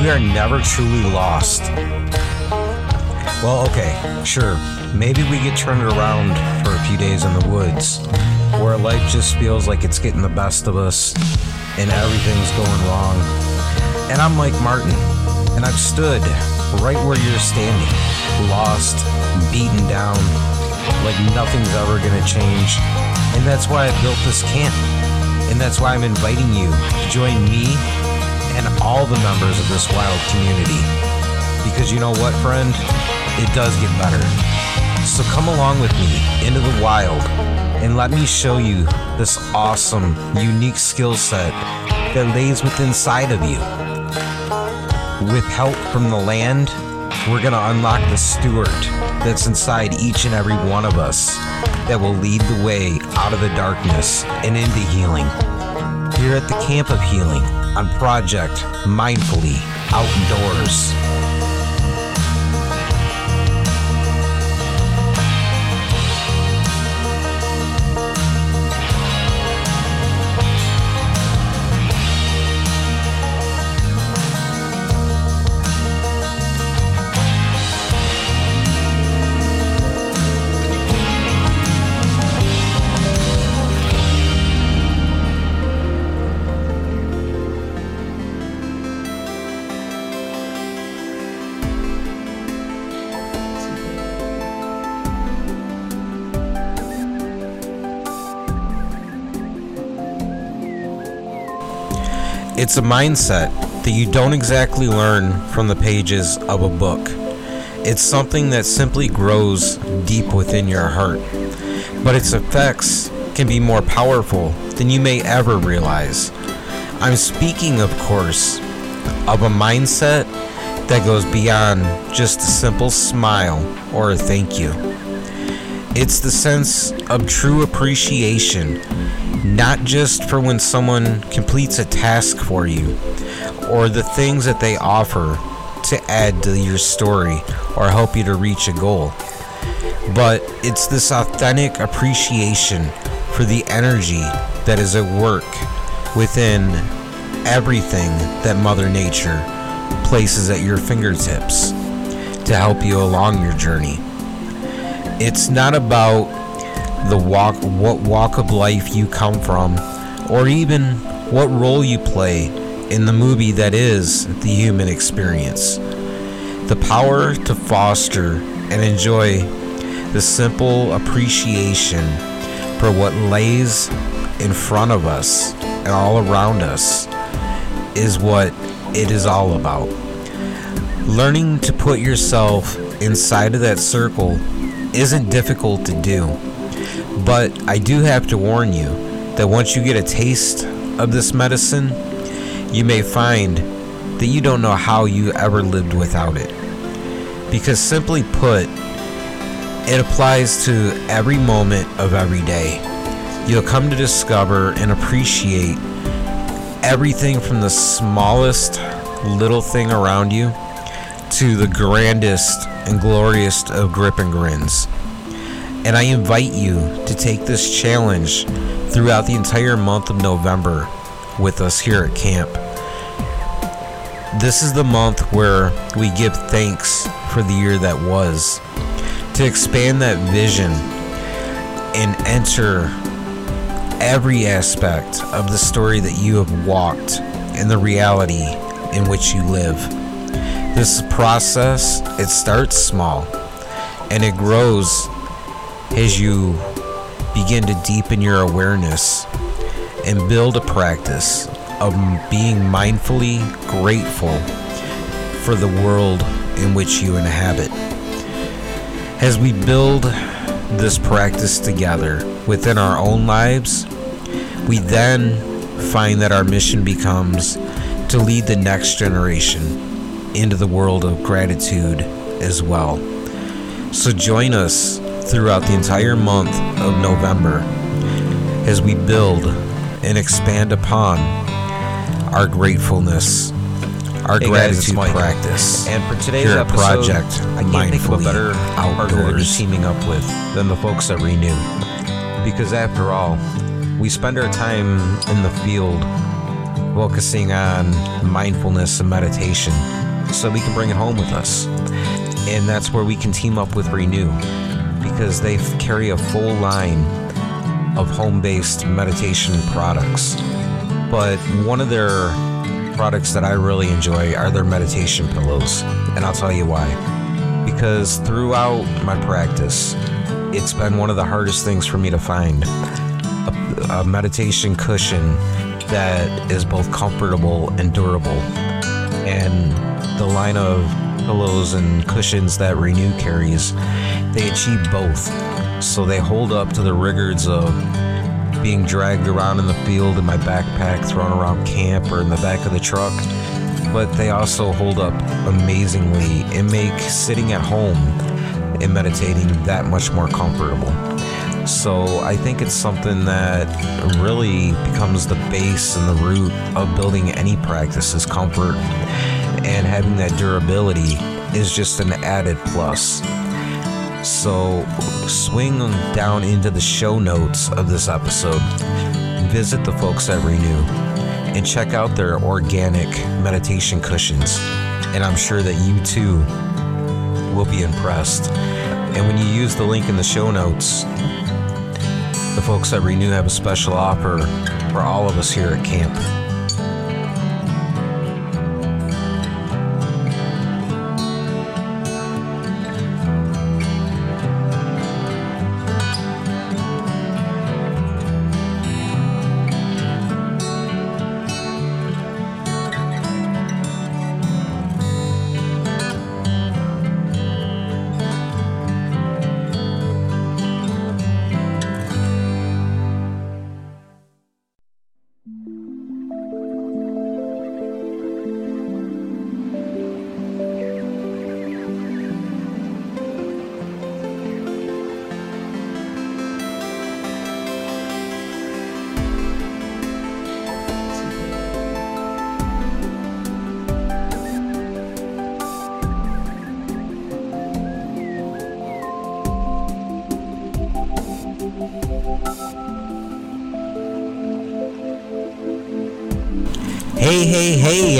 We are never truly lost. Well, okay, sure. Maybe we get turned around for a few days in the woods, where life just feels like it's getting the best of us and everything's going wrong. And I'm Mike Martin, and I've stood right where you're standing, lost, beaten down, like nothing's ever gonna change. And that's why I built this camp. And that's why I'm inviting you to join me and all the members of this wild community. Because you know what, friend? It does get better. So come along with me into the wild and let me show you this awesome, unique skill set that lays within inside of you. With help from the land, we're going to unlock the steward that's inside each and every one of us that will lead the way out of the darkness and into healing. Here at the Camp of Healing on Project Mindfully Outdoors. It's a mindset that you don't exactly learn from the pages of a book. It's something that simply grows deep within your heart. But its effects can be more powerful than you may ever realize. I'm speaking, of course, of a mindset that goes beyond just a simple smile or a thank you. It's the sense of true appreciation not just for when someone completes a task for you or the things that they offer to add to your story or help you to reach a goal, but it's this authentic appreciation for the energy that is at work within everything that Mother Nature places at your fingertips to help you along your journey. It's not about the walk what walk of life you come from or even what role you play in the movie that is the human experience. The power to foster and enjoy the simple appreciation for what lays in front of us and all around us is what it is all about. Learning to put yourself inside of that circle isn't difficult to do but I do have to warn you that once you get a taste of this medicine, you may find that you don't know how you ever lived without it. Because simply put, it applies to every moment of every day. You'll come to discover and appreciate everything from the smallest little thing around you to the grandest and glorious of grip and grins. And I invite you to take this challenge throughout the entire month of November with us here at camp. This is the month where we give thanks for the year that was, to expand that vision and enter every aspect of the story that you have walked and the reality in which you live. This process, it starts small and it grows as you begin to deepen your awareness and build a practice of being mindfully grateful for the world in which you inhabit. As we build this practice together within our own lives, we then find that our mission becomes to lead the next generation into the world of gratitude as well. So join us throughout the entire month of November as we build and expand upon our gratefulness, our Hey gratitude Mike. practice. And for today's episode, Project I can't think of a better partner to Outdoors. teaming up with than the folks at Renew. Because after all, we spend our time in the field focusing on mindfulness and meditation so we can bring it home with us. And that's where we can team up with Renew because they carry a full line of home based meditation products. But one of their products that I really enjoy are their meditation pillows. And I'll tell you why. Because throughout my practice, it's been one of the hardest things for me to find a, a meditation cushion that is both comfortable and durable. And the line of pillows and cushions that Renew carries, they achieve both. So they hold up to the rigors of being dragged around in the field in my backpack, thrown around camp or in the back of the truck. But they also hold up amazingly and make sitting at home and meditating that much more comfortable. So I think it's something that really becomes the base and the root of building any practice is comfort. And having that durability is just an added plus. So swing down into the show notes of this episode, visit the folks at Renew, and check out their organic meditation cushions. And I'm sure that you too will be impressed. And when you use the link in the show notes, the folks at Renew have a special offer for all of us here at camp.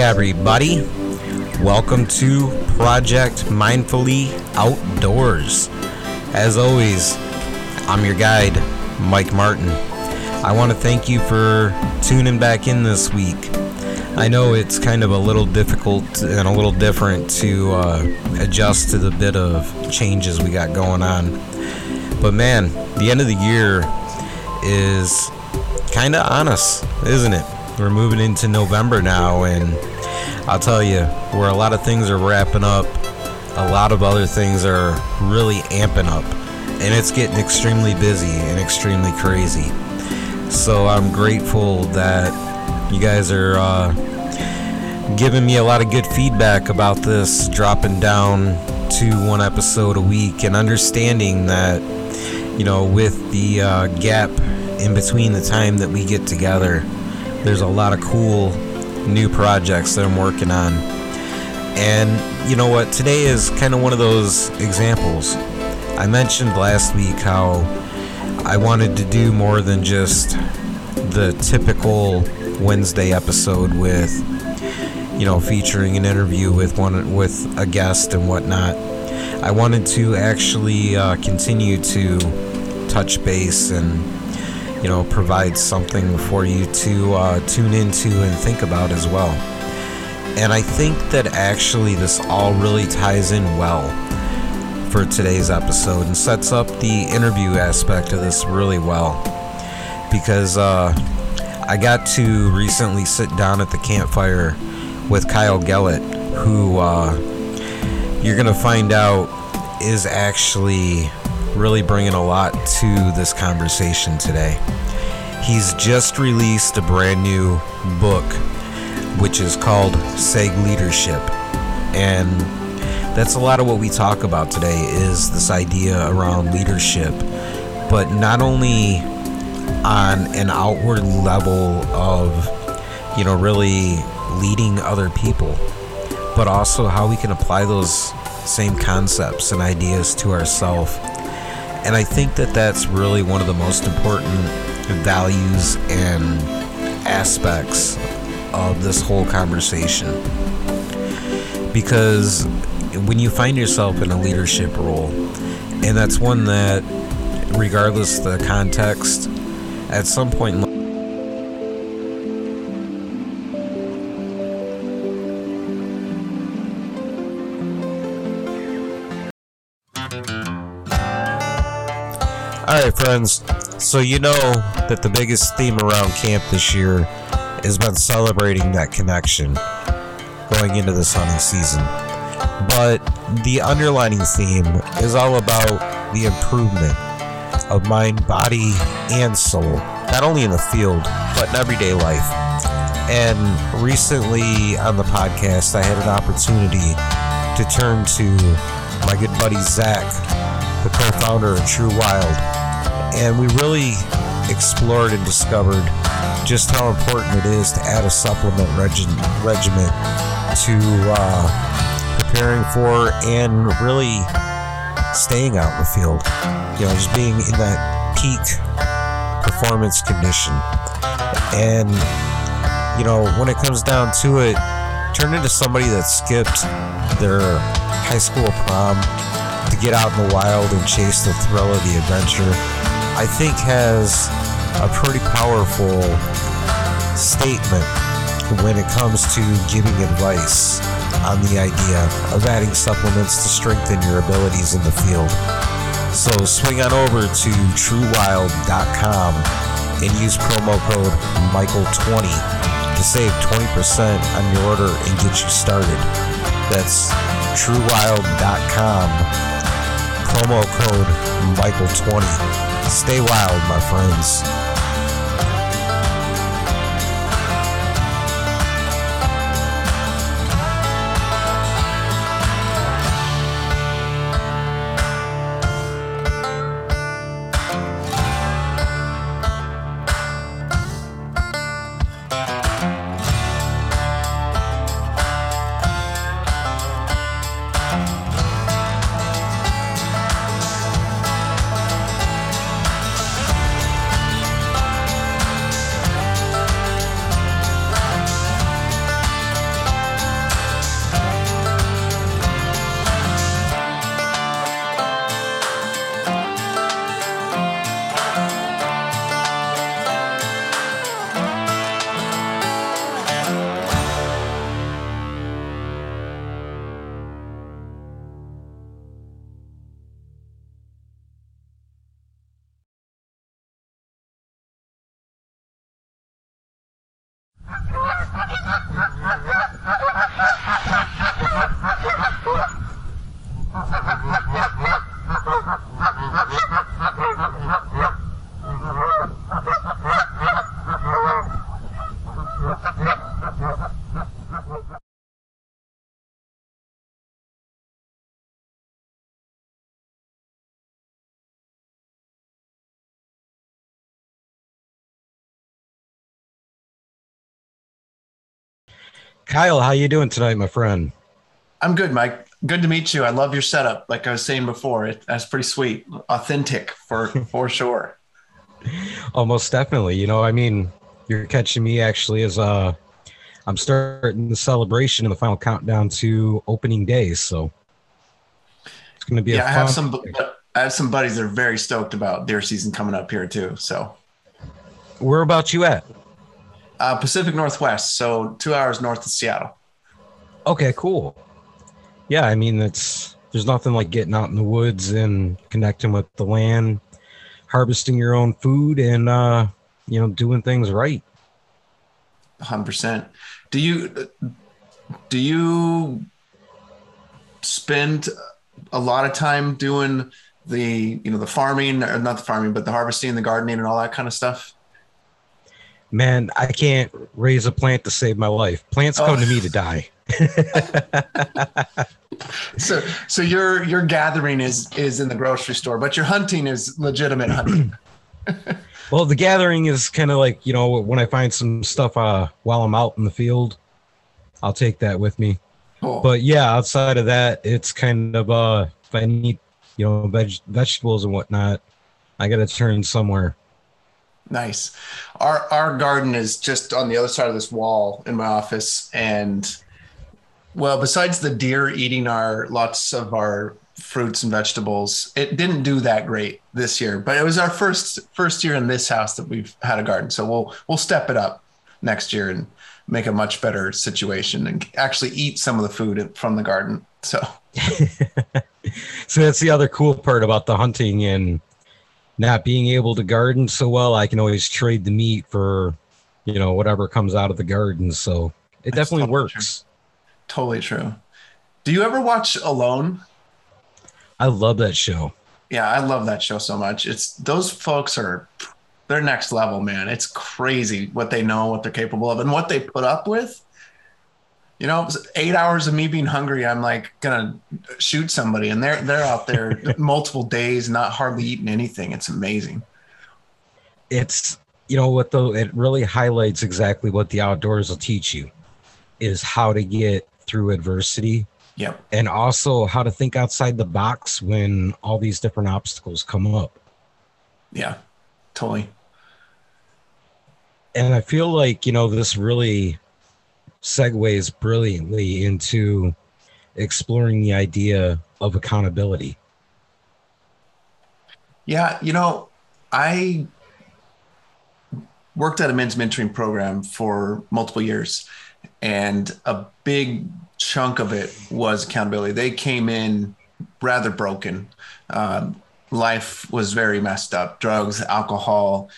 Everybody. Welcome to Project Mindfully Outdoors. As always, I'm your guide, Mike Martin. I want to thank you for tuning back in this week. I know it's kind of a little difficult and a little different to uh, adjust to the bit of changes we got going on. But man, the end of the year is kind of on us, isn't it? We're moving into November now, and I'll tell you, where a lot of things are wrapping up, a lot of other things are really amping up, and it's getting extremely busy and extremely crazy. So I'm grateful that you guys are uh, giving me a lot of good feedback about this dropping down to one episode a week and understanding that you know with the uh, gap in between the time that we get together there's a lot of cool new projects that i'm working on. And you know what? Today is kind of one of those examples. I mentioned last week how i wanted to do more than just the typical wednesday episode with you know featuring an interview with one with a guest and whatnot. I wanted to actually uh, continue to touch base and you know provide something for you to uh, tune into and think about as well. And i think that actually this all really ties in well for today's episode and sets up the interview aspect of this really well. Because uh, i got to recently sit down at the campfire with kyle gellett who uh, you're gonna find out is actually really bringing a lot to this conversation today. He's just released a brand new book, which is called Seg Leadership. And that's a lot of what we talk about today is this idea around leadership, but not only on an outward level of, you know, really leading other people, but also how we can apply those same concepts and ideas to ourselves. And I think that that's really one of the most important values and aspects of this whole conversation. Because when you find yourself in a leadership role, and that's one that, regardless the context, at some point All right, friends. So you know that the biggest theme around camp this year has been celebrating that connection going into this hunting season. But the underlining theme is all about the improvement of mind, body, and soul, not only in the field, but in everyday life. And recently on the podcast, I had an opportunity to turn to my good buddy Zach, the co founder of True Wild and we really explored and discovered just how important it is to add a supplement regi- regimen to uh, preparing for and really staying out in the field. You know, just being in that peak performance condition. And, you know, when it comes down to it, turn into somebody that skipped their high school prom to get out in the wild and chase the thrill of the adventure I think has a pretty powerful statement when it comes to giving advice on the idea of adding supplements to strengthen your abilities in the field. So swing on over to truewild.com and use promo code Michael20 to save 20% on your order and get you started. That's truewild.com, promo code Michael20 Stay wild, my friends. Kyle, how you doing tonight, my friend? I'm good, Mike. Good to meet you. I love your setup. Like I was saying before, it, that's pretty sweet, authentic for for sure. Almost definitely. You know, I mean, you're catching me actually as uh, I'm starting the celebration and the final countdown to opening day. So it's going to be. Yeah, I have some. I have some buddies that are very stoked about deer season coming up here too. So, where about you at? Uh, Pacific Northwest, so two hours north of Seattle. Okay, cool. Yeah, I mean, it's there's nothing like getting out in the woods and connecting with the land, harvesting your own food, and uh, you know, doing things right. Hundred percent. Do you do you spend a lot of time doing the you know the farming or not the farming but the harvesting the gardening and all that kind of stuff man, I can't raise a plant to save my life. Plants come oh. to me to die. so so your your gathering is is in the grocery store, but your hunting is legitimate hunting. well, the gathering is kind of like, you know, when I find some stuff uh while I'm out in the field, I'll take that with me. Cool. But yeah, outside of that, it's kind of uh, if I need you know veg- vegetables and whatnot, I got to turn somewhere. Nice. Our our garden is just on the other side of this wall in my office, and well, besides the deer eating our lots of our fruits and vegetables, it didn't do that great this year. But it was our first first year in this house that we've had a garden, so we'll we'll step it up next year and make a much better situation and actually eat some of the food from the garden. So, so that's the other cool part about the hunting and not being able to garden so well. I can always trade the meat for, you know, whatever comes out of the garden. So it that's definitely totally works. True. Totally true. Do you ever watch Alone? I love that show. Yeah, I love that show so much. It's those folks are they're next level, man. It's crazy what they know, what they're capable of, and what they put up with. You know, eight hours of me being hungry, I'm like gonna shoot somebody, and they're they're out there multiple days, not hardly eating anything. It's amazing. It's you know what though, it really highlights exactly what the outdoors will teach you is how to get through adversity. Yep. And also how to think outside the box when all these different obstacles come up. Yeah, totally and I feel like you know this really segues brilliantly into exploring the idea of accountability. Yeah, you know, I worked at a men's mentoring program for multiple years, and a big chunk of it was accountability. They came in rather broken. Um, life was very messed up drugs, alcohol,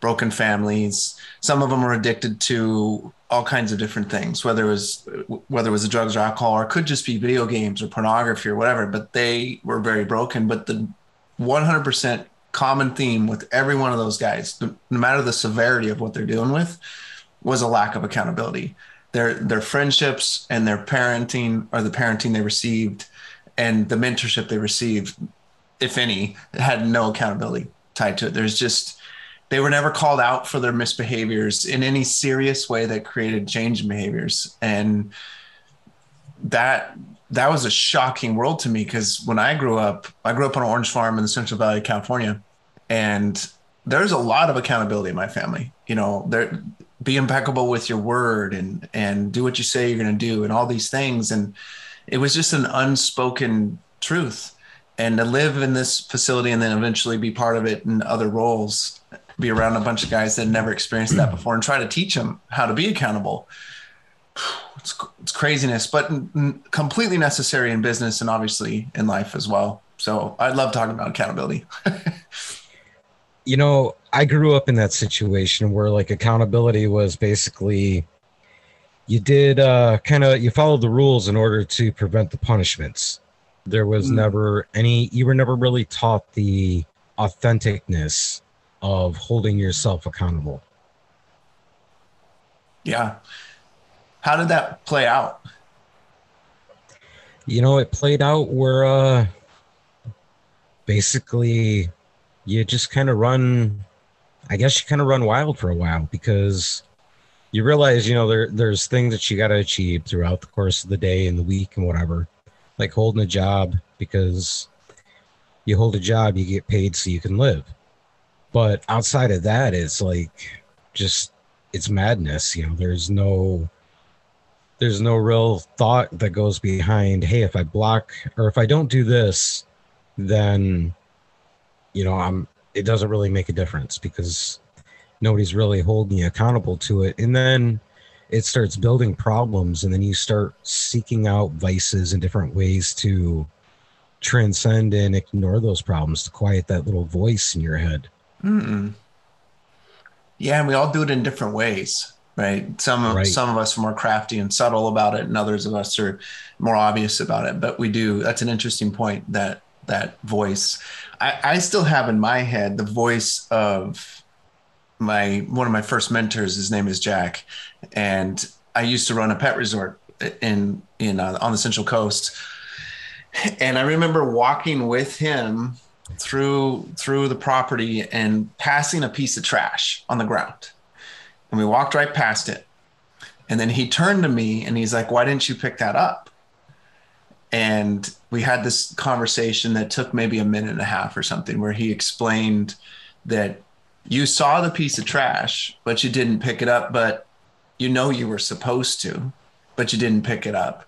broken families. Some of them were addicted to all kinds of different things, whether it was whether it was the drugs or alcohol, or it could just be video games or pornography or whatever. But they were very broken. But the 100% common theme with every one of those guys, no matter the severity of what they're dealing with, was a lack of accountability. Their their friendships and their parenting, or the parenting they received, and the mentorship they received, if any, had no accountability tied to it. There's just they were never called out for their misbehaviors in any serious way that created change in behaviors. And that that was a shocking world to me because when i grew up i grew up on an orange farm in the central valley of california and there's a lot of accountability in my family. You know there be impeccable with your word and and do what you say you're going to do and all these things. And it was just an unspoken truth. And to live in this facility and then eventually be part of it in other roles be around a bunch of guys that never experienced that before and try to teach them how to be accountable. It's, it's craziness, but completely necessary in business and obviously in life as well. So I love talking about accountability. you know, I grew up in that situation where like accountability was basically you did uh, kind of you followed the rules in order to prevent the punishments. There was mm. never any you were never really taught the authenticness of holding yourself accountable. Yeah. How did that play out? You know, it played out where uh basically you just kind of run I guess you kind of run wild for a while because you realize, you know, there there's things that you got to achieve throughout the course of the day and the week and whatever. Like holding a job because you hold a job, you get paid so you can live. But outside of that, it's like just it's madness. You know, there's no there's no real thought that goes behind, hey, if I block or if I don't do this, then you know, I'm it doesn't really make a difference because nobody's really holding you accountable to it. And then it starts building problems and then you start seeking out vices and different ways to transcend and ignore those problems to quiet that little voice in your head. Mm-mm. Yeah, and we all do it in different ways, right? Some right. some of us are more crafty and subtle about it, and others of us are more obvious about it. But we do. That's an interesting point. That that voice. I, I still have in my head the voice of my one of my first mentors. His name is Jack, and I used to run a pet resort in in uh, on the Central Coast. And I remember walking with him through through the property and passing a piece of trash on the ground. And we walked right past it. And then he turned to me and he's like, "Why didn't you pick that up?" and we had this conversation that took maybe a minute and a half or something where he explained that you saw the piece of trash but you didn't pick it up but you know you were supposed to but you didn't pick it up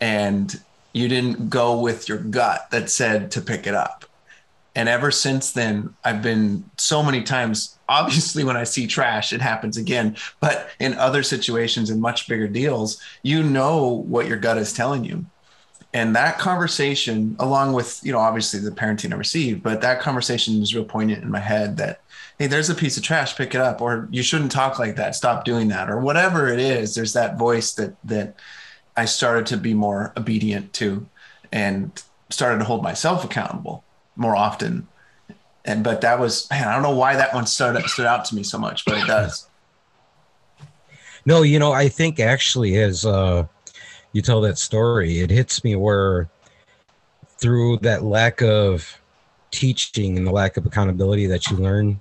and you didn't go with your gut that said to pick it up and ever since then i've been so many times obviously when i see trash it happens again. But in other situations in much bigger deals you know what your gut is telling you. And that conversation along with you know obviously the parenting i received but that conversation was real poignant in my head that hey there's a piece of trash pick it up or you shouldn't talk like that stop doing that or whatever it is there's that voice that that i started to be more obedient to and started to hold myself accountable more often and but that was man i don't know why that one stood, stood out to me so much but it does no you know i think actually as uh you tell that story, it hits me where through that lack of teaching and the lack of accountability that you learn,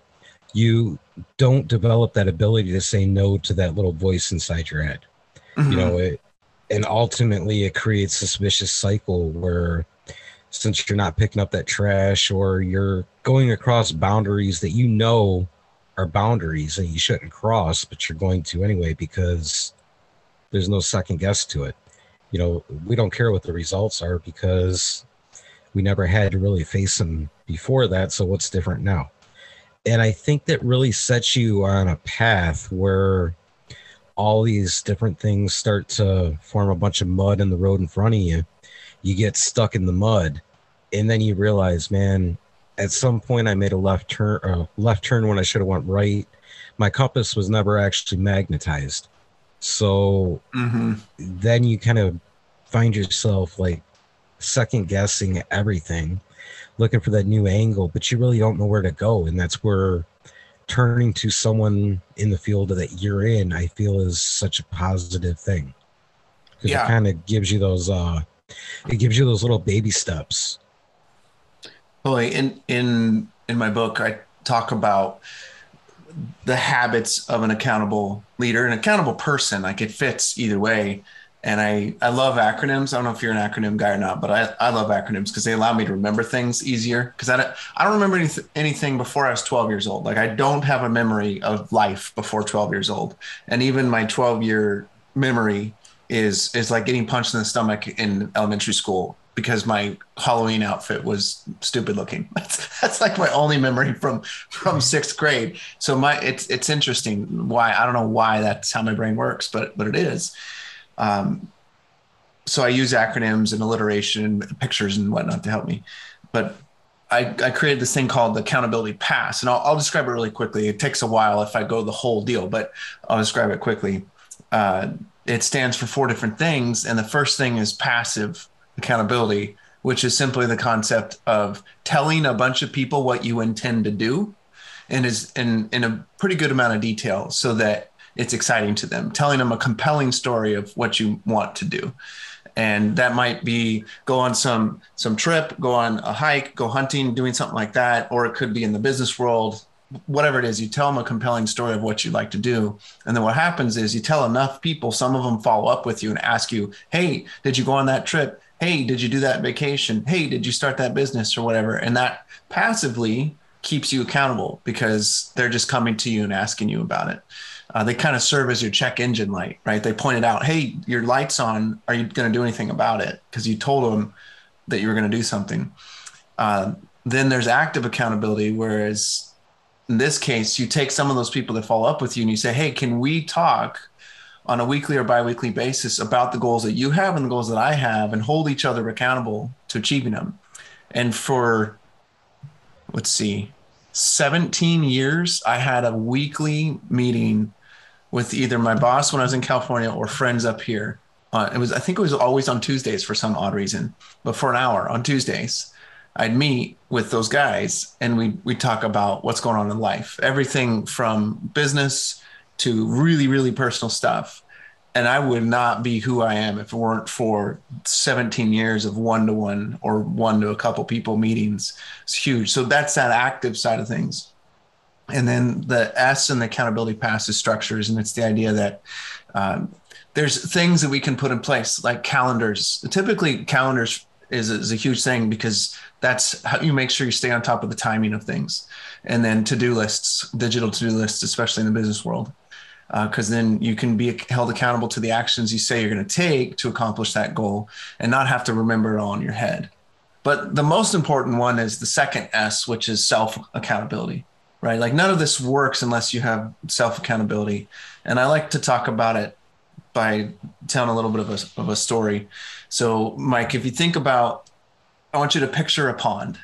you don't develop that ability to say no to that little voice inside your head. Mm-hmm. You know, it and ultimately it creates a vicious cycle where since you're not picking up that trash or you're going across boundaries that you know are boundaries and you shouldn't cross, but you're going to anyway because there's no second guess to it you know, we don't care what the results are because we never had to really face them before that. So what's different now? And I think that really sets you on a path where all these different things start to form a bunch of mud in the road in front of you. You get stuck in the mud, and then you realize, man, at some point I made a left turn, uh, left turn when I should have went right. My compass was never actually magnetized. So mm-hmm. then you kind of find yourself like second guessing everything, looking for that new angle, but you really don't know where to go. And that's where turning to someone in the field that you're in, I feel is such a positive thing. Because yeah. it kind of gives you those uh it gives you those little baby steps. Oh, well, in in in my book, I talk about the habits of an accountable leader, an accountable person. Like it fits either way. And I, I love acronyms. I don't know if you're an acronym guy or not, but I, I love acronyms because they allow me to remember things easier. Because I don't, I don't remember anyth- anything before I was 12 years old. Like I don't have a memory of life before 12 years old. And even my 12 year memory is is like getting punched in the stomach in elementary school because my Halloween outfit was stupid looking. That's, that's like my only memory from from sixth grade. So my it's it's interesting why I don't know why that's how my brain works, but but it is. Um, so I use acronyms and alliteration, pictures and whatnot to help me. But I, I created this thing called the accountability pass, and I'll, I'll, describe it really quickly. It takes a while if I go the whole deal, but I'll describe it quickly. Uh, it stands for four different things, and the first thing is passive accountability, which is simply the concept of telling a bunch of people what you intend to do, and is in in a pretty good amount of detail, so that it's exciting to them, telling them a compelling story of what you want to do. And that might be go on some some trip, go on a hike, go hunting, doing something like that, or it could be in the business world, whatever it is. You tell them a compelling story of what you'd like to do, and then what happens is you tell enough people, some of them follow up with you and ask you, "Hey, did you go on that trip? Hey, did you do that vacation? Hey, did you start that business or whatever?" And that passively keeps you accountable because they're just coming to you and asking you about it uh, they kind of serve as your check engine light, right? They pointed out, hey, your light's on. Are you going to do anything about it? Because you told them that you were going to do something. Uh, then there's active accountability, whereas in this case, you take some of those people that follow up with you and you say, hey, can we talk on a weekly or biweekly basis about the goals that you have and the goals that I have and hold each other accountable to achieving them? And for, let's see, 17 years, I had a weekly meeting with either my boss when I was in California or friends up here. Uh, it was I think it was always on Tuesdays for some odd reason, but for an hour on Tuesdays, I'd meet with those guys and we we talk about what's going on in life, everything from business to really really personal stuff. And I would not be who I am if it weren't for 17 years of one to one or one to a couple people meetings. It's huge. So that's that active side of things and then the S and the accountability passes structures, and it's the idea that um, there's things that we can put in place like calendars. Typically, calendars is, is a huge thing because that's how you make sure you stay on top of the timing of things. And then to do lists, digital to do lists, especially in the business world, because uh, then you can be held accountable to the actions you say you're going to take to accomplish that goal and not have to remember it all in your head. But the most important one is the second S, which is self accountability, right? Like none of this works unless you have self accountability. And I like to talk about it by telling a little bit of a, of a story. So, Mike, if you think about, I want you to picture a pond,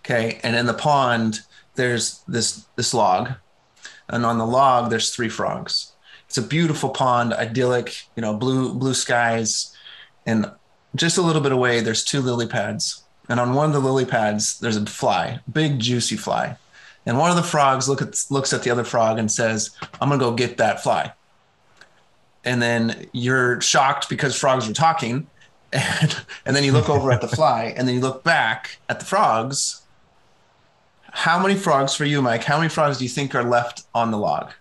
okay? And in the pond, there's this this log, and on the log there's three frogs. It's a beautiful pond, idyllic, you know, blue blue skies, and just a little bit away there's two lily pads, and on one of the lily pads there's a fly, big juicy fly, and one of the frogs look at looks at the other frog and says, "I'm gonna go get that fly." and then you're shocked because frogs are talking and, and then you look over at the fly and then you look back at the frogs. How many frogs for you mike? How many frogs do you think are left on the log?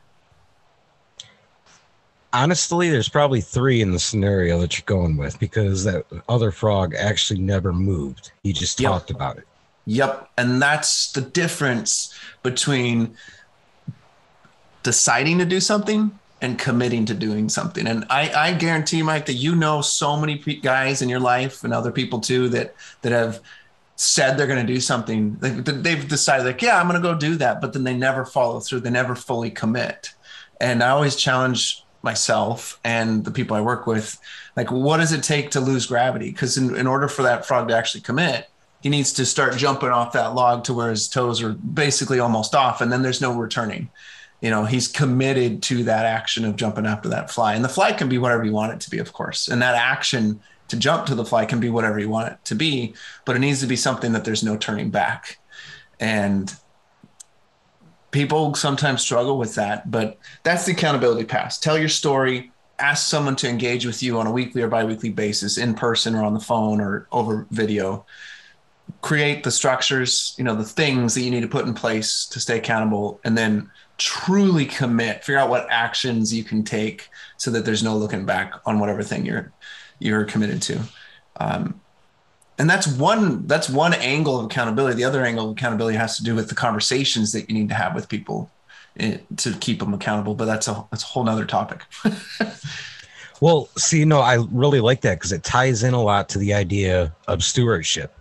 Honestly there's probably three in the scenario that you're going with because that other frog actually never moved. He just yep. talked about it. Yep and that's the difference between deciding to do something and committing to doing something. And I, I guarantee, Mike, that you know so many guys in your life and other people too that that have said they're going to do something. They've decided, like, yeah, I'm going to go do that, but then they never follow through. They never fully commit. And I always challenge myself and the people I work with, like, what does it take to lose gravity? Because in, in order for that frog to actually commit, he needs to start jumping off that log to where his toes are basically almost off, and then there's no returning you know he's committed to that action of jumping after that fly. And the fly can be whatever you want it to be of course. And that action to jump to the fly can be whatever you want it to be but it needs to be something that there's no turning back. And people sometimes struggle with that but that's the accountability pass. Tell your story ask someone to engage with you on a weekly or biweekly basis in person or on the phone or over video. Create the structures you know the things that you need to put in place to stay accountable and then truly commit figure out what actions you can take so that there's no looking back on whatever thing you're you're committed to. Um, and that's one that's one angle of accountability. The other angle of accountability has to do with the conversations that you need to have with people in, eh, to keep them accountable but that's a that's a whole nother topic. Well see no i really like that because it ties in a lot to the idea of stewardship.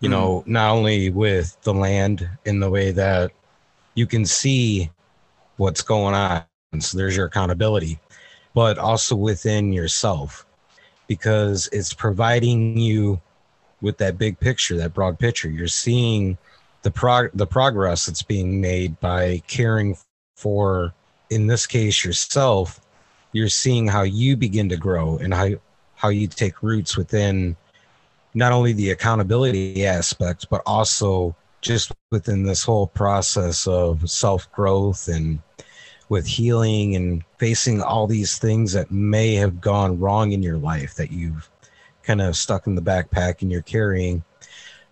You mm-hmm. know not only with the land in the way that you can see what's going on. So there's your accountability, but also within yourself because it's providing you with that big picture, that broad picture. You're seeing the prog the progress that's being made by caring for, in this case, yourself. You're seeing how you begin to grow and how how you take roots within not only the accountability aspect, but also just within this whole process of self growth and with healing and facing all these things that may have gone wrong in your life that you've kind of stuck in the backpack and you're carrying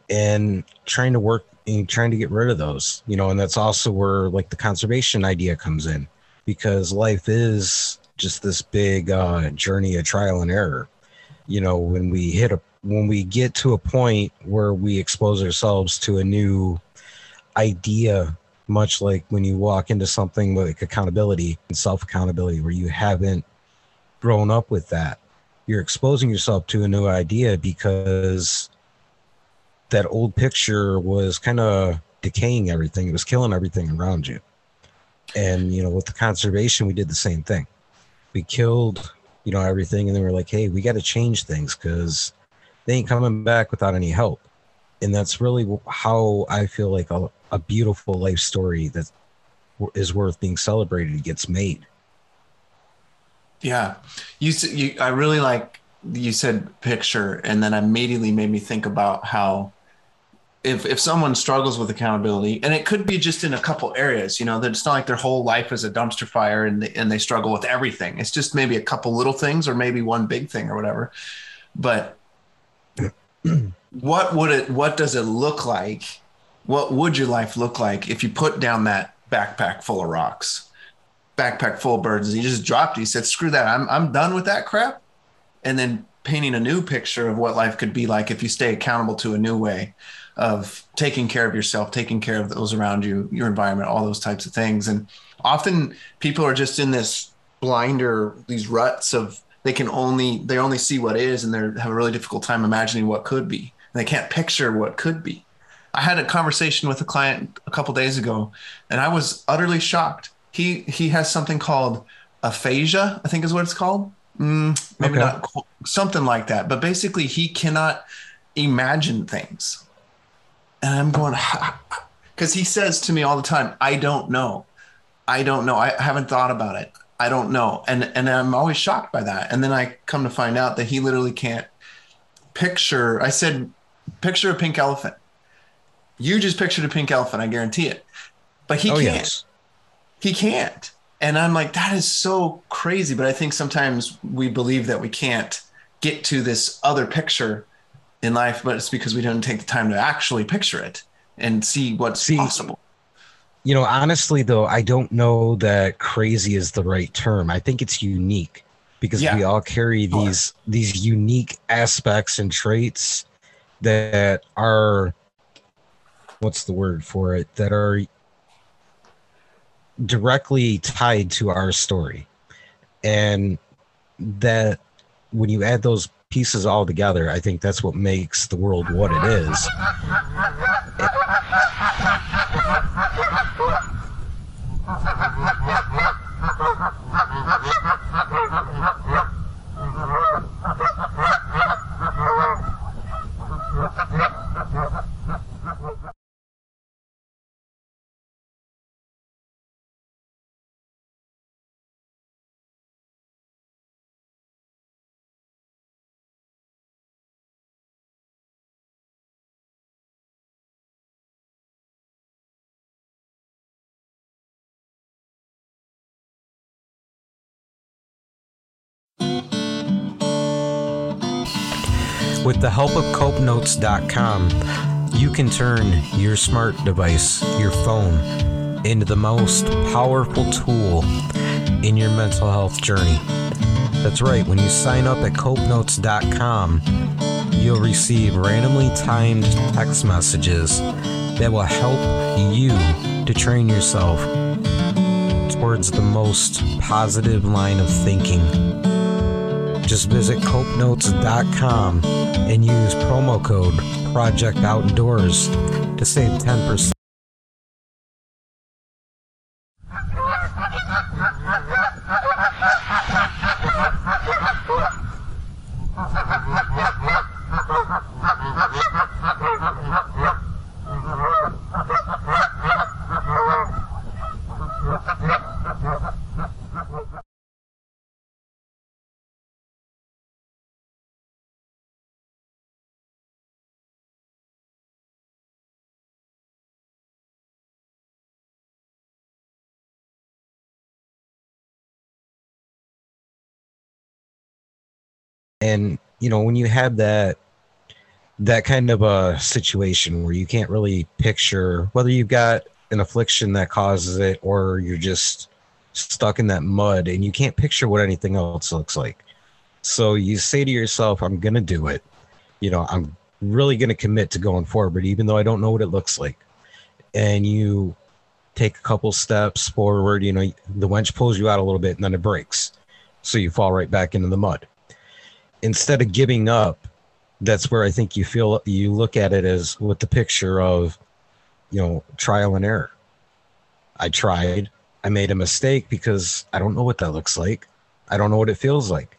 and trying to work and trying to get rid of those you know and that's also where like the conservation idea comes in because life is just this big uh, journey of trial and error you know when we hit a when we get to a point where we expose ourselves to a new idea much like when you walk into something like accountability and self accountability where you haven't grown up with that you're exposing yourself to a new idea because that old picture was kind of decaying everything. It was killing everything around you. And you know with the conservation we did the same thing. We killed you know everything and they were like hey we got to change things because they ain't coming back without any help. And that's really how I feel like a, a beautiful life story that is worth being celebrated gets made. Yeah, you, you I really like you said picture, and then immediately made me think about how if if someone struggles with accountability, and it could be just in a couple areas, you know, that it's not like their whole life is a dumpster fire and they, and they struggle with everything. It's just maybe a couple little things, or maybe one big thing, or whatever. But what would it what does it look like what would your life look like if you put down that backpack full of rocks backpack full of birds. And he just dropped it. He said, screw that. I'm, I'm done with that crap. And then painting a new picture of what life could be like if you stay accountable to a new way of taking care of yourself, taking care of those around you, your environment, all those types of things. And often people are just in this blinder, these ruts of they can only they only see what is and they have a really difficult time imagining what could be. And they can't picture what could be. I had a conversation with a client a couple days ago and I was utterly shocked. He he has something called aphasia, I think is what it's called. Mm, maybe okay. not something like that. But basically he cannot imagine things and I'm going, because he says to me all the time, I don't know. I don't know. I haven't thought about it. I don't know. And and I'm always shocked by that. And then I come to find out that he literally can't picture. I said, picture a pink elephant. You just pictured a pink elephant, I guarantee it. But he oh, can't. Yes. He can't. And I'm like, that is so crazy. But I think sometimes we believe that we can't get to this other picture in life, but it's because we don't take the time to actually picture it and see what's see, possible. You know, honestly, though, I don't know that crazy is the right term. I think it's unique because yeah. we all carry these these unique aspects and traits that are what's the word for it that are directly tied to our story and that when you add those pieces all together, I think that's what makes the world what it is. With the help of copenotes.com, you can turn your smart device, your phone, into the most powerful tool in your mental health journey. That's right, when you sign up at copenotes.com, you'll receive randomly timed text messages that will help you to train yourself towards the most positive line of thinking just visit copenotes.com and use promo code Project Outdoors to save 10%. and you know when you have that that kind of a situation where you can't really picture whether you've got an affliction that causes it or you're just stuck in that mud and you can't picture what anything else looks like. So you say to yourself i'm going to do it. You know i'm really going to commit to going forward even though i don't know what it looks like. And you take a couple steps forward you know the winch pulls you out a little bit and then it breaks. So you fall right back into the mud instead of giving up, that's where I think you feel you look at it as with the picture of, you know, trial and error. I tried, I made a mistake because I don't know what that looks like. I don't know what it feels like,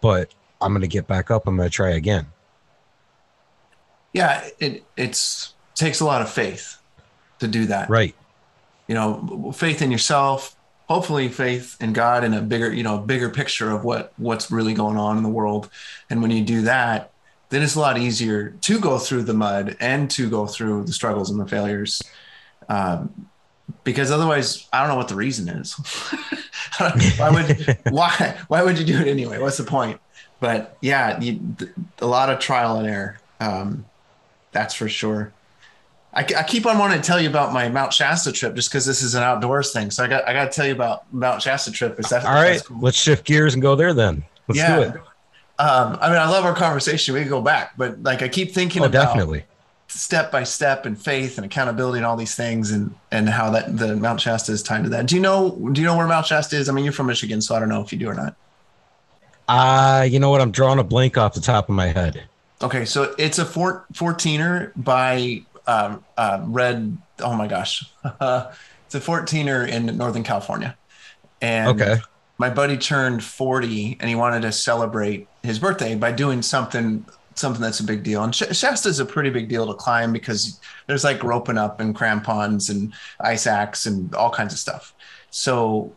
but I'm going to get back up. I'm going to try again. Yeah, it it's takes a lot of faith to do that. Right. You know, faith in yourself, hopefully faith in God and a bigger, you know, bigger picture of what what's really going on in the world. And when you do that, then it's a lot easier to go through the mud and to go through the struggles and the failures. Um, because otherwise, I don't know what the reason is. why would why why would you do it anyway? What's the point? But yeah, you, a lot of trial and error. Um, that's for sure. I, I keep on wanting to tell you about my Mount Shasta trip just because this is an outdoors thing. So I got I got to tell you about Mount Shasta trip. Is that all right? Cool. Let's shift gears and go there then. Let's yeah. do it. Um, I mean, I love our conversation. We can go back, but like I keep thinking oh, about definitely step by step and faith and accountability and all these things and and how that the Mount Shasta is tied to that. Do you know do you know where Mount Shasta is? I mean, you're from Michigan, so I don't know if you do or not. Uh, you know what? I'm drawing a blank off the top of my head. Okay, so it's a four, 14er by um, uh, Red. Oh my gosh, it's a 14er in Northern California, and okay. my buddy turned 40, and he wanted to celebrate his birthday by doing something something that's a big deal. And Shasta is a pretty big deal to climb because there's like roping up and crampons and ice axe and all kinds of stuff. So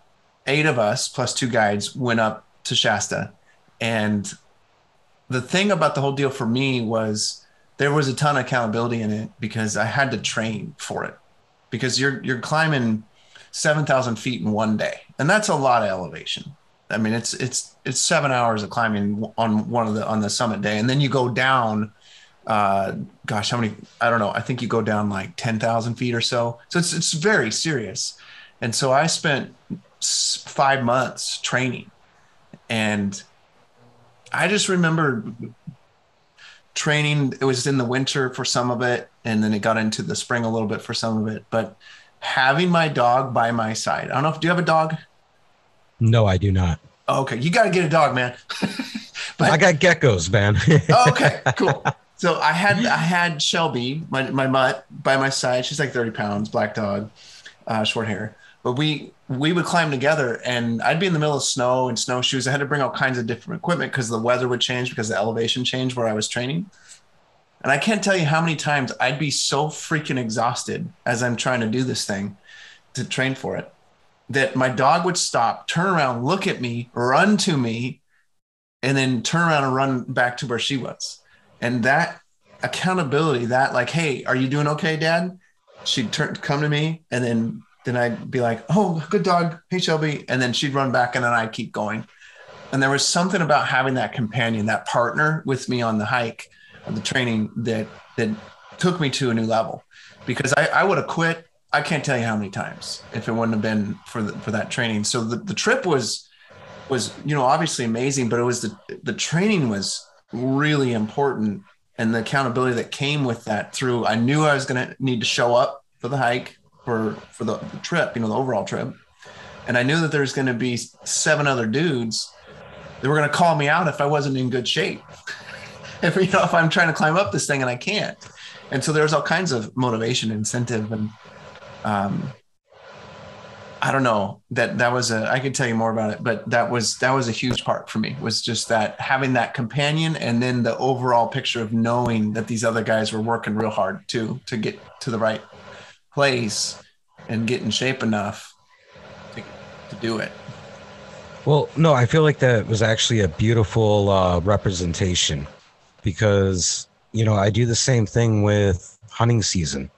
eight of us plus two guides went up to Shasta, and the thing about the whole deal for me was there was a ton of accountability in it because I had to train for it because you're you're climbing 7,000 feet in one day and that's a lot of elevation. I mean it's it's it's 7 hours of climbing on one of the on the summit day and then you go down uh gosh how many I don't know I think you go down like 10,000 feet or so. So it's it's very serious. And so I spent 5 months training and I just remember training. It was in the winter for some of it, and then it got into the spring a little bit for some of it. But having my dog by my side, I don't know if do you have a dog? No, I do not. Okay, you got to get a dog, man. but I got geckos, man. oh, okay, cool. So I had I had Shelby, my my mutt, by my side. She's like thirty pounds, black dog, uh, short hair. But we we would climb together and I'd be in the middle of snow and snowshoes. I had to bring all kinds of different equipment because the weather would change because the elevation changed where I was training. And I can't tell you how many times I'd be so freaking exhausted as I'm trying to do this thing to train for it that my dog would stop, turn around, look at me, run to me, and then turn around and run back to where she was. And that accountability, that like, hey, are you doing okay, dad? She'd turn come to me and then then I'd be like, "Oh, good dog, hey Shelby," and then she'd run back, and then I'd keep going. And there was something about having that companion, that partner with me on the hike, the training that that took me to a new level. Because I, I would have quit. I can't tell you how many times if it wouldn't have been for the, for that training. So the, the trip was was you know obviously amazing, but it was the the training was really important and the accountability that came with that through I knew I was going to need to show up for the hike for for the, trip, you know, the overall trip. And I knew that there's going to be seven other dudes that were going to call me out if I wasn't in good shape. if you know if I'm trying to climb up this thing and I can't. And so there's all kinds of motivation, incentive, and um, I don't know that that was a I could tell you more about it, but that was that was a huge part for me was just that having that companion and then the overall picture of knowing that these other guys were working real hard too to get to the right place and get in shape enough to, to do it. Well, no, I feel like that was actually a beautiful uh, representation because, you know, I do the same thing with hunting season.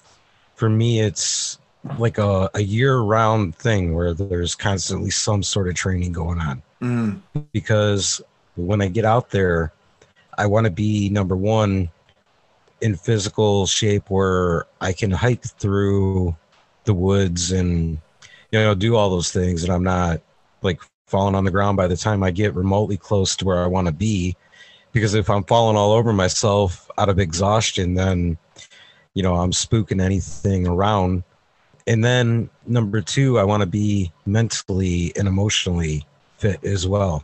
For me, it's like a, a year round thing where there's constantly some sort of training going on. Mm. Because when I get out there, I want to be number one, in physical shape where I can hike through the woods and you know do all those things and I'm not like falling on the ground by the time I get remotely close to where I want to be. Because if I'm falling all over myself out of exhaustion then you know I'm spooking anything around. And then number 2 I want to be mentally and emotionally fit as well.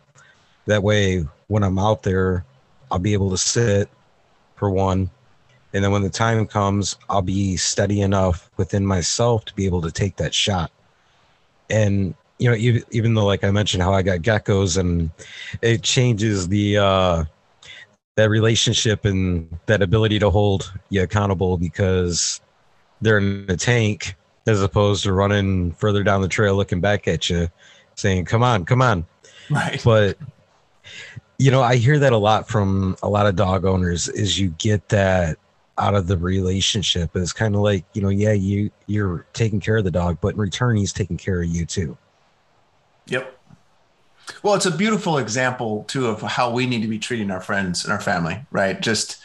That way when I'm out there I'll be able to sit for one and then when the time comes i'll be steady enough within myself to be able to take that shot. And you know even, even though like i mentioned how i got geckos and it changes the uh that relationship and that ability to hold you accountable because they're in a tank as opposed to running further down the trail looking back at you saying come on come on. Right. But you know i hear that a lot from a lot of dog owners is you get that out of the relationship. Is kind of like you know yeah you you're taking care of the dog but in return he's taking care of you too. Yep. Well it's a beautiful example too of how we need to be treating our friends and our family right? Just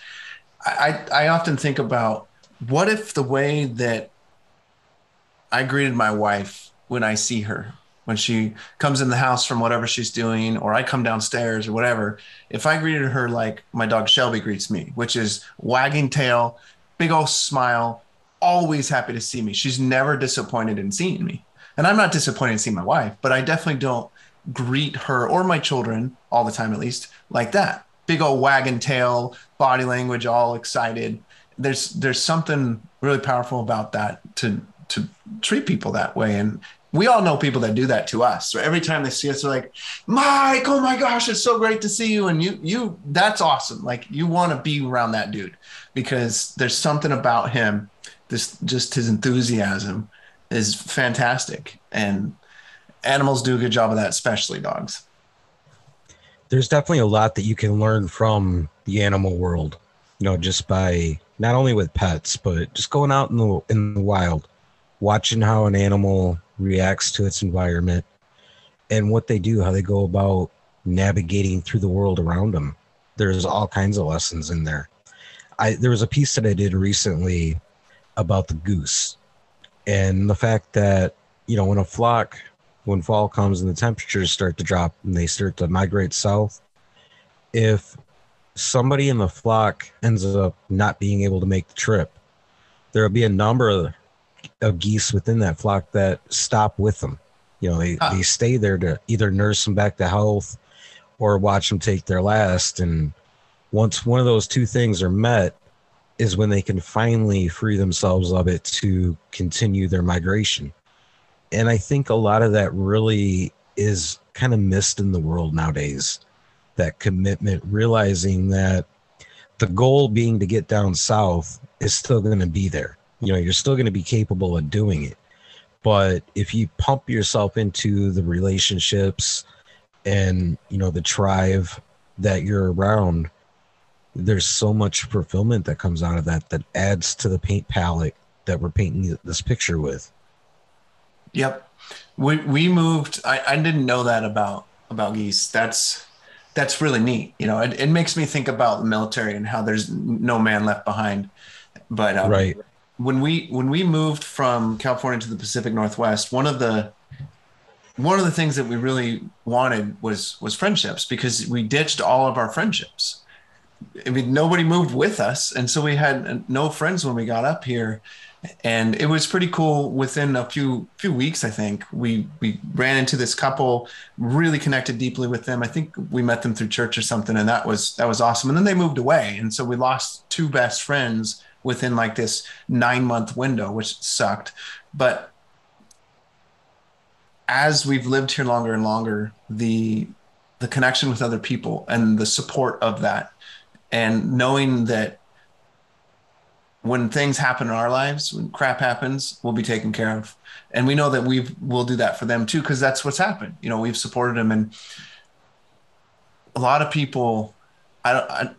i i often think about what if the way that I greeted my wife when I see her, when she comes in the house from whatever she's doing, or I come downstairs or whatever, if I greeted her like my dog Shelby greets me, which is wagging tail, big old smile, always happy to see me. She's never disappointed in seeing me. And I'm not disappointed in seeing my wife, but I definitely don't greet her or my children all the time, at least like that. Big old wagging tail, body language, all excited. There's there's something really powerful about that to to treat people that way. And we all know people that do that to us. So every time they see us, they're like, Mike, oh my gosh, it's so great to see you. And you, you, that's awesome. Like you want to be around that dude because there's something about him, this just his enthusiasm is fantastic. And animals do a good job of that, especially dogs. There's definitely a lot that you can learn from the animal world, you know, just by not only with pets, but just going out in the in the wild, watching how an animal reacts to its environment and what they do, how they go about navigating through the world around them. There's all kinds of lessons in there. I there was a piece that I did recently about the goose and the fact that you know when a flock when fall comes and the temperatures start to drop and they start to migrate south if somebody in the flock ends up not being able to make the trip there'll be a number of, geese within that flock that stop with them you know they, ah. they stay there to either nurse them back to health or watch them take their last and once one of those two things are met is when they can finally free themselves of it to continue their migration. And I think a lot of that really is kind of missed in the world nowadays. That commitment, realizing that the goal being to get down south is still going to be there. You know, you're still going to be capable of doing it. But if you pump yourself into the relationships and, you know, the tribe that you're around, there's so much fulfillment that comes out of that that adds to the paint palette that we're painting this picture with. Yep. We we moved I, I didn't know that about about geese. That's that's really neat. You know, it, it makes me think about the military and how there's no man left behind. But um, right when we when we moved from California to the Pacific Northwest, one of the one of the things that we really wanted was was friendships because we ditched all of our friendships I mean, nobody moved with us, and so we had no friends when we got up here, and it was pretty cool. Within a few few weeks, I think we we ran into this couple, really connected deeply with them. I think we met them through church or something, and that was that was awesome. And then they moved away, and so we lost two best friends within like this nine month window, which sucked. But as we've lived here longer and longer, the the connection with other people and the support of that and knowing that when things happen in our lives, when crap happens, we'll be taken care of. And we know that we will do that for them too, because that's what's happened. You know, we've supported them, and a lot of people, I, I,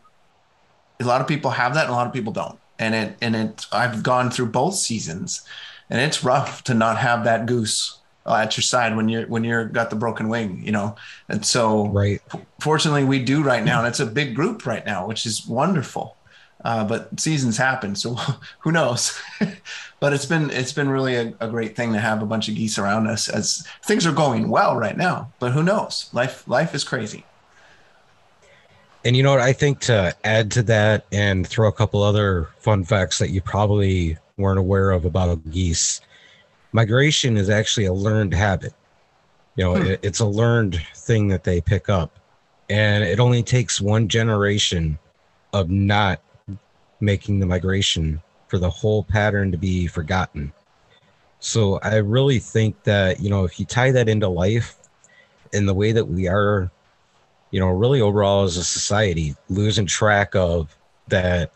a lot of people have that, and a lot of people don't. And it, and it, I've gone through both seasons, and it's rough to not have that goose uh, at your side when you're when you're got the broken wing, you know. And so, right. Fortunately, we do right now, and it's a big group right now, which is wonderful. Uh, but seasons happen, so who knows? but it's been it's been really a, a, great thing to have a bunch of geese around us as things are going well right now. But who knows? Life life is crazy. And you know what? I think to add to that and throw a couple other fun facts that you probably weren't aware of about geese migration is actually a learned habit. You know, hmm. it, it's a learned thing that they pick up. And it only takes one generation of not making the migration for the whole pattern to be forgotten. So I really think that, you know, if you tie that into life and the way that we are, you know, really overall as a society, losing track of that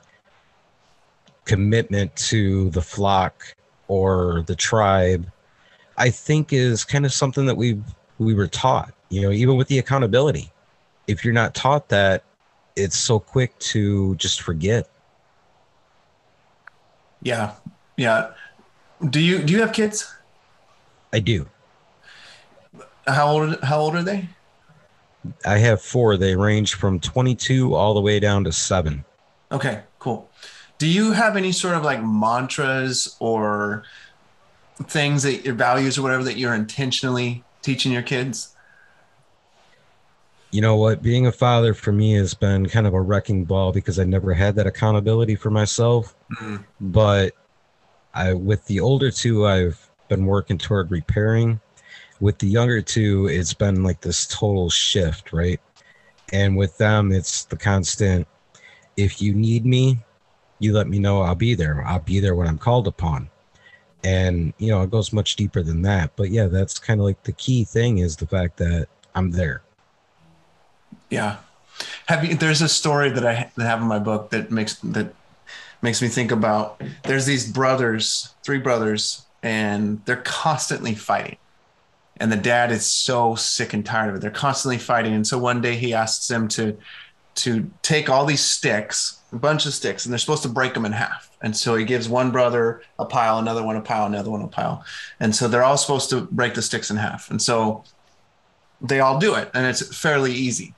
commitment to the flock or the tribe, I think is kind of something that we we were taught. You know, even with the accountability, if you're not taught that, it's so quick to just forget. Yeah, yeah. Do you do you have kids? I do. How old how old are they? I have four. They range from 22 all the way down to seven. Okay, cool do you have any sort of like mantras or things that your values or whatever that you're intentionally teaching your kids? You know what? Being a father for me has been kind of a wrecking ball because I never had that accountability for myself. Mm-hmm. But I, with the older two, I've been working toward repairing. With the younger two, it's been like this total shift, right? And with them, it's the constant if you need me, you let me know, I'll be there. I'll be there when I'm called upon. And, you know, it goes much deeper than that. But yeah, that's kind of like the key thing is the fact that I'm there. Yeah. Have you, there's a story that I have in my book that makes, that makes me think about, there's these brothers, three brothers, and they're constantly fighting. And the dad is so sick and tired of it. They're constantly fighting. And so one day he asks them to, to take all these sticks, a bunch of sticks, and they're supposed to break them in half. And so he gives one brother a pile, another one a pile, another one a pile. And so they're all supposed to break the sticks in half. And so they all do it, and it's fairly easy.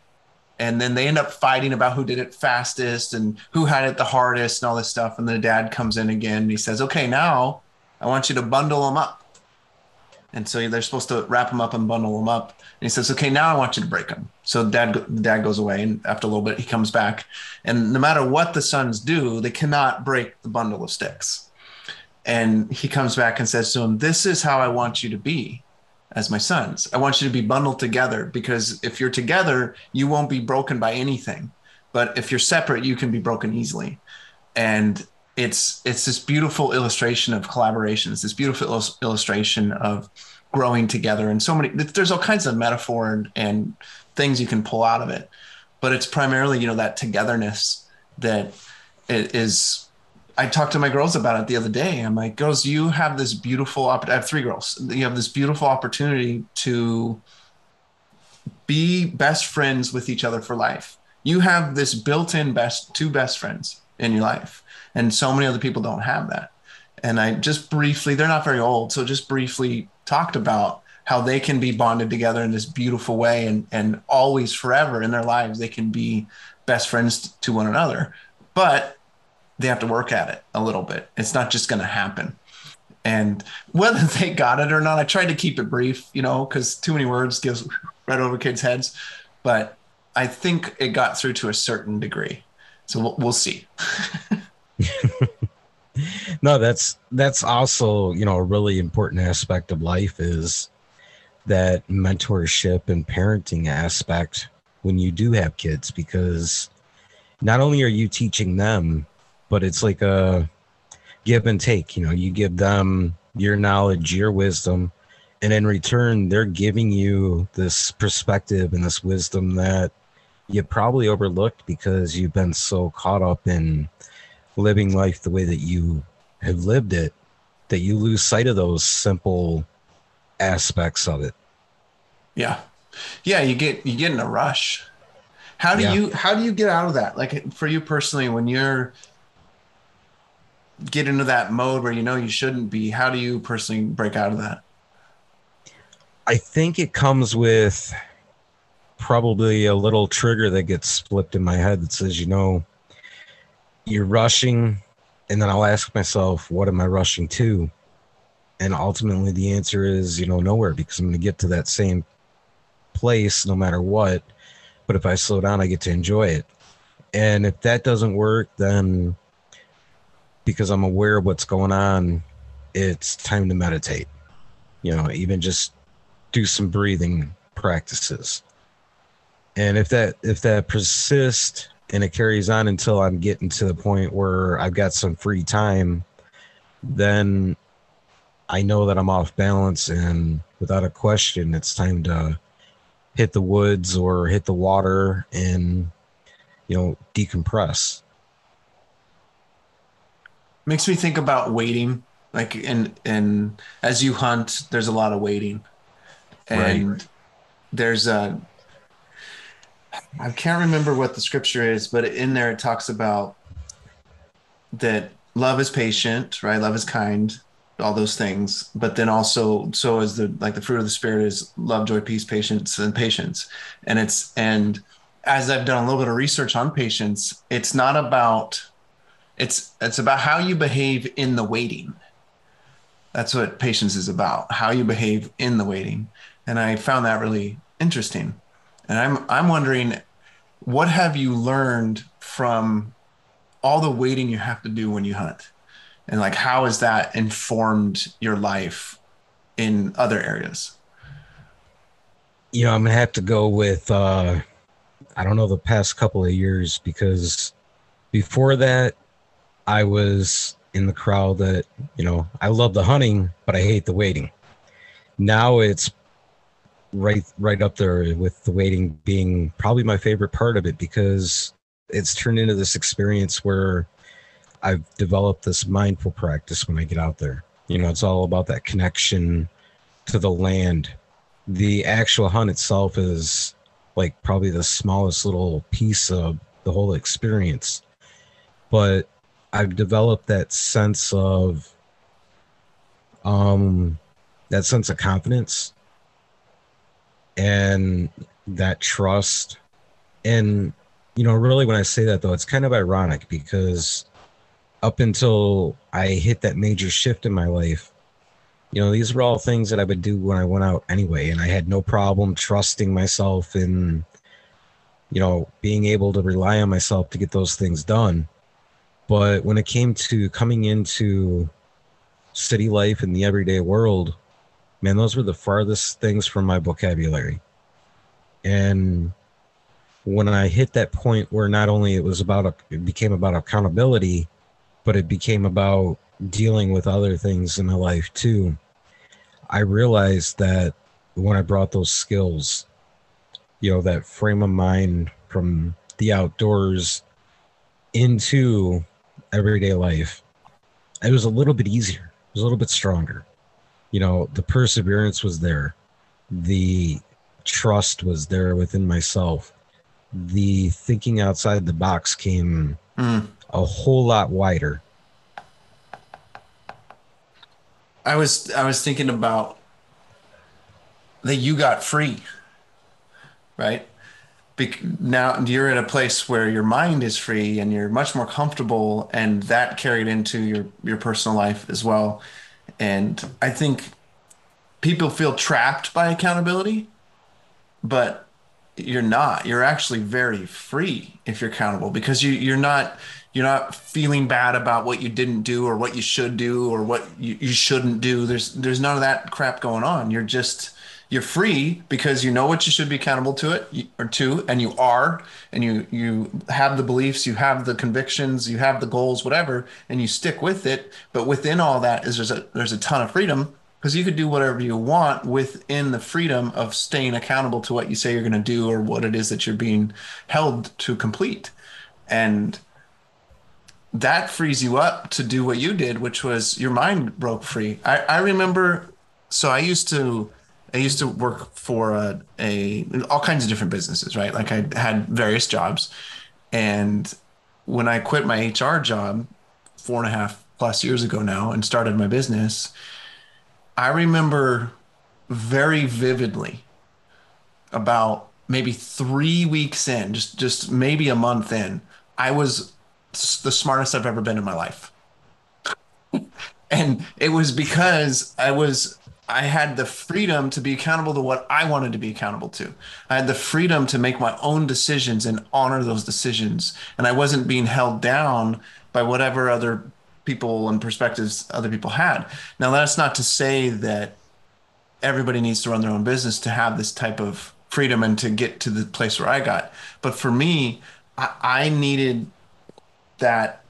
And then they end up fighting about who did it fastest and who had it the hardest and all this stuff. And the dad comes in again and he says, Okay, now I want you to bundle them up. And so they're supposed to wrap them up and bundle them up. And he says, "Okay, now I want you to break them." So dad dad goes away, and after a little bit, he comes back. And no matter what the sons do, they cannot break the bundle of sticks. And he comes back and says to him, "This is how I want you to be." As my sons, I want you to be bundled together because if you're together, you won't be broken by anything. But if you're separate, you can be broken easily. And it's it's this beautiful illustration of collaboration. It's this beautiful illustration of growing together, and so many. There's all kinds of metaphor and, and things you can pull out of it, but it's primarily you know that togetherness that is. I talked to my girls about it the other day. I'm like, girls, you have this beautiful. I have three girls. You have this beautiful opportunity to be best friends with each other for life. You have this built-in best two best friends in your life and so many other people don't have that. And i just briefly they're not very old so just briefly talked about how they can be bonded together in this beautiful way and and always forever in their lives they can be best friends to one another but they have to work at it a little bit. It's not just going to happen. And whether they got it or not i tried to keep it brief you know because too many words gives right over kids heads. But i think it got through to a certain degree. So we'll, we'll see no, that's that's also you know a really important aspect of life is that mentorship and parenting aspect when you do have kids because not only are you teaching them but it's like a give and take you know you give them your knowledge your wisdom and in return they're giving you this perspective and this wisdom that you probably overlooked because you've been so caught up in living life the way that you have lived it that you lose sight of those simple aspects of it. Yeah. Yeah, you get you get in a rush. How do yeah. you how do you get out of that? Like for you personally when you're get into that mode where you know you shouldn't be, how do you personally break out of that? I think it comes with probably a little trigger that gets flipped in my head that says, you know, you're rushing and then I'll ask myself, what am I rushing to? And ultimately the answer is, you know, nowhere because I'm going to get to that same place no matter what. But if I slow down, I get to enjoy it. And if that doesn't work, then because I'm aware of what's going on, it's time to meditate. You know, even just do some breathing practices. And if that if that persists and it carries on until I'm getting to the point where I've got some free time, then I know that I'm off balance and without a question it's time to hit the woods or hit the water and you know decompress. Makes me think about waiting like and and as you hunt there's a lot of waiting and right. there's a I can't remember what the scripture is, but in there it talks about that love is patient, right? Love is kind, all those things. But then also, so is the like the fruit of the spirit is love, joy, peace, patience, and patience. And it's and as I've done a little bit of research on patience, it's not about it's it's about how you behave in the waiting. That's what patience is about, how you behave in the waiting. And I found that really interesting. And I'm I'm wondering what have you learned from all the waiting you have to do when you hunt? And like how has that informed your life in other areas? You know, I'm gonna have to go with uh I don't know the past couple of years because before that I was in the crowd that, you know, I love the hunting, but I hate the waiting. Now it's right right up there with the waiting being probably my favorite part of it because it's turned into this experience where I've developed this mindful practice when I get out there. You know, it's all about that connection to the land. The actual hunt itself is like probably the smallest little piece of the whole experience. But I've developed that sense of um that sense of confidence and that trust. And you know really when i say that though it's kind of ironic because up until i hit that major shift in my life you know these were all things that i would do when i went out anyway and i had no problem trusting myself and you know being able to rely on myself to get those things done. But when it came to coming into city life and the everyday world man, those were the farthest things from my vocabulary. And when I hit that point where not only it was about it became about accountability, but it became about dealing with other things in my life too. I realized that when I brought those skills, you know, that frame of mind from the outdoors into everyday life, it was a little bit easier. It was a little bit stronger you know, the perseverance was there, the trust was there within myself, the thinking outside the box came mm. a whole lot wider. I was I was thinking about that you got free, right? Be- now you're in a place where your mind is free and you're much more comfortable, and that carried into your your personal life as well. And I think people feel trapped by accountability, but you're not. You're actually very free if you're accountable because you you're not you're not feeling bad about what you didn't do or what you should do or what you, you shouldn't do. There's there's none of that crap going on. You're just you're free because you know what you should be accountable to it or to and you are and you you have the beliefs you have the convictions you have the goals whatever and you stick with it. But within all that is there's a there's a ton of freedom because you could do whatever you want within the freedom of staying accountable to what you say you're going to do or what it is that you're being held to complete. And that frees you up to do what you did which was your mind broke free. I, I remember so i used to I used to work for a, a all kinds of different businesses, right? Like I had various jobs, and when I quit my HR job four and a half plus years ago now and started my business, I remember very vividly about maybe three weeks in, just just maybe a month in, I was the smartest I've ever been in my life. and it was because I was I had the freedom to be accountable to what I wanted to be accountable to. I had the freedom to make my own decisions and honor those decisions. And I wasn't being held down by whatever other people and perspectives other people had. Now, that's not to say that everybody needs to run their own business to have this type of freedom and to get to the place where I got. But for me, I, I needed that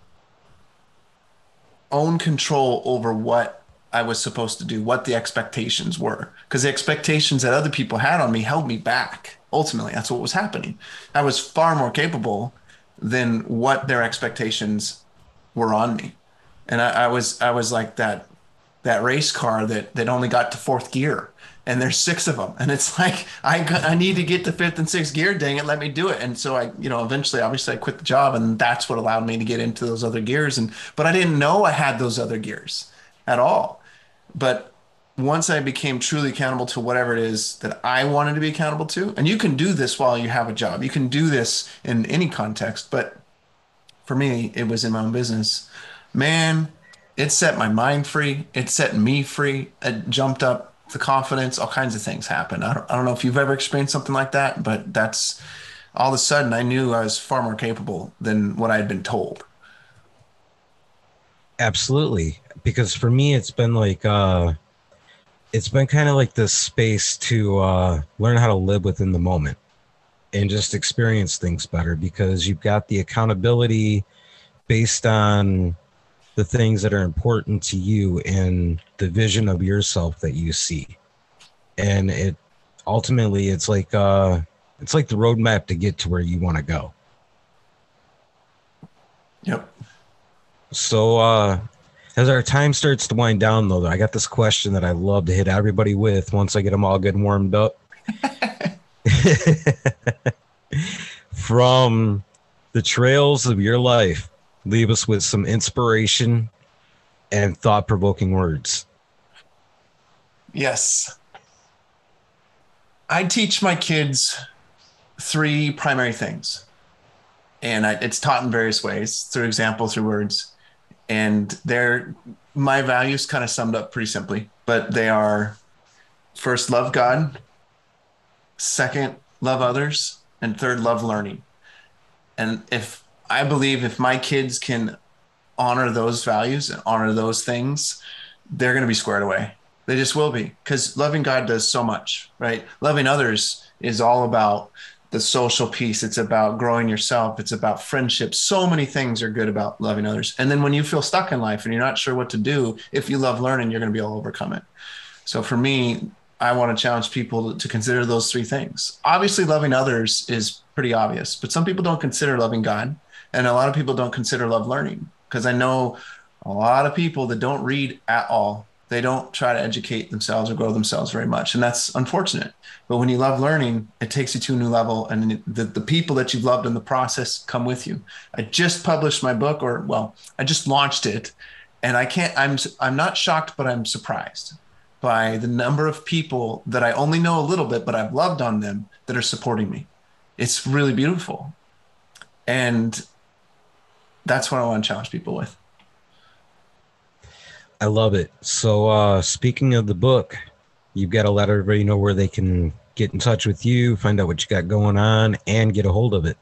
own control over what I was supposed to do, what the expectations were. Because the expectations that other people had on me held me back. Ultimately, that's what was happening. I was far more capable than what their expectations were on me. And I, I was I was like that that race car that that only got to fourth gear and there's six of them and it's like I, I need to get to fifth and sixth gear dang it let me do it and so i you know eventually obviously i quit the job and that's what allowed me to get into those other gears and but i didn't know i had those other gears at all but once I became truly accountable to whatever it is that I wanted to be accountable to, and you can do this while you have a job, you can do this in any context, but for me, it was in my own business. Man, it set my mind free. It set me free. It jumped up the confidence. All kinds of things happened. I don't, I don't know if you've ever experienced something like that, but that's all of a sudden I knew I was far more capable than what I had been told. Absolutely. Because for me, it's been like, uh, it's been kind of like this space to uh, learn how to live within the moment and just experience things better because you've got the accountability based on the things that are important to you and the vision of yourself that you see. And it ultimately it's like uh it's like the roadmap to get to where you want to go. Yep. So uh as our time starts to wind down though i got this question that i love to hit everybody with once i get them all good and warmed up from the trails of your life, leave us with some inspiration and thought provoking words. Yes. I teach my kids three primary things. And I, it's taught in various ways through example, through words. And they're my values kind of summed up pretty simply, but they are first, love God, second, love others, and third, love learning. And if I believe if my kids can honor those values and honor those things, they're going to be squared away. They just will be because loving God does so much, right? Loving others is all about the social piece. It's about growing yourself. It's about friendship. So many things are good about loving others. And then when you feel stuck in life and you're not sure what to do, if you love learning, you're going to be able to overcome it. So for me, I want to challenge people to consider those three things. Obviously, loving others is pretty obvious, but some people don't consider loving God. And a lot of people don't consider love learning because I know a lot of people that don't read at all. They don't try to educate themselves or grow themselves very much. And that's unfortunate. But when you love learning, it takes you to a new level. And the, the people that you've loved in the process come with you. I just published my book, or well, I just launched it. And I can't, I'm, I'm not shocked, but I'm surprised by the number of people that I only know a little bit, but I've loved on them that are supporting me. It's really beautiful. And that's what I want to challenge people with. I love it. So, uh, speaking of the book, you've got to let everybody know where they can get in touch with you, find out what you got going on, and get a hold of it.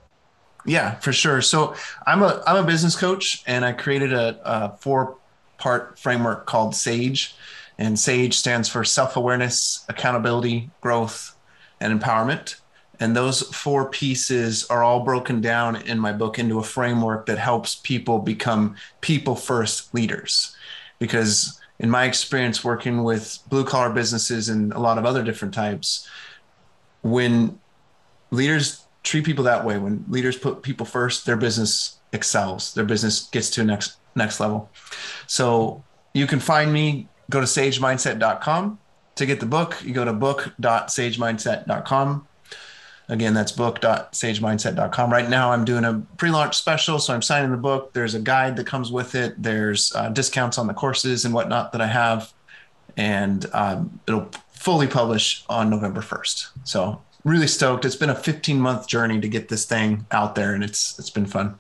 Yeah, for sure. So I'm a I'm a business coach, and I created a, a four part framework called Sage and SAGE stands for self awareness, accountability, growth, and empowerment. And those four pieces are all broken down in my book into a framework that helps people become people first leaders. Because in my experience working with blue collar businesses and a lot of other different types, when leaders treat people that way, when leaders put people first, their business excels, their business gets to a next next level. So you can find me go to sagemindset.com to get the book. You go to book.sagemindset.com. Again, that's book.sagemindset.com. Right now, I'm doing a pre launch special. So I'm signing the book. There's a guide that comes with it, there's uh, discounts on the courses and whatnot that I have. And um, it'll fully publish on November 1st. So really stoked. It's been a 15 month journey to get this thing out there, and it's it's been fun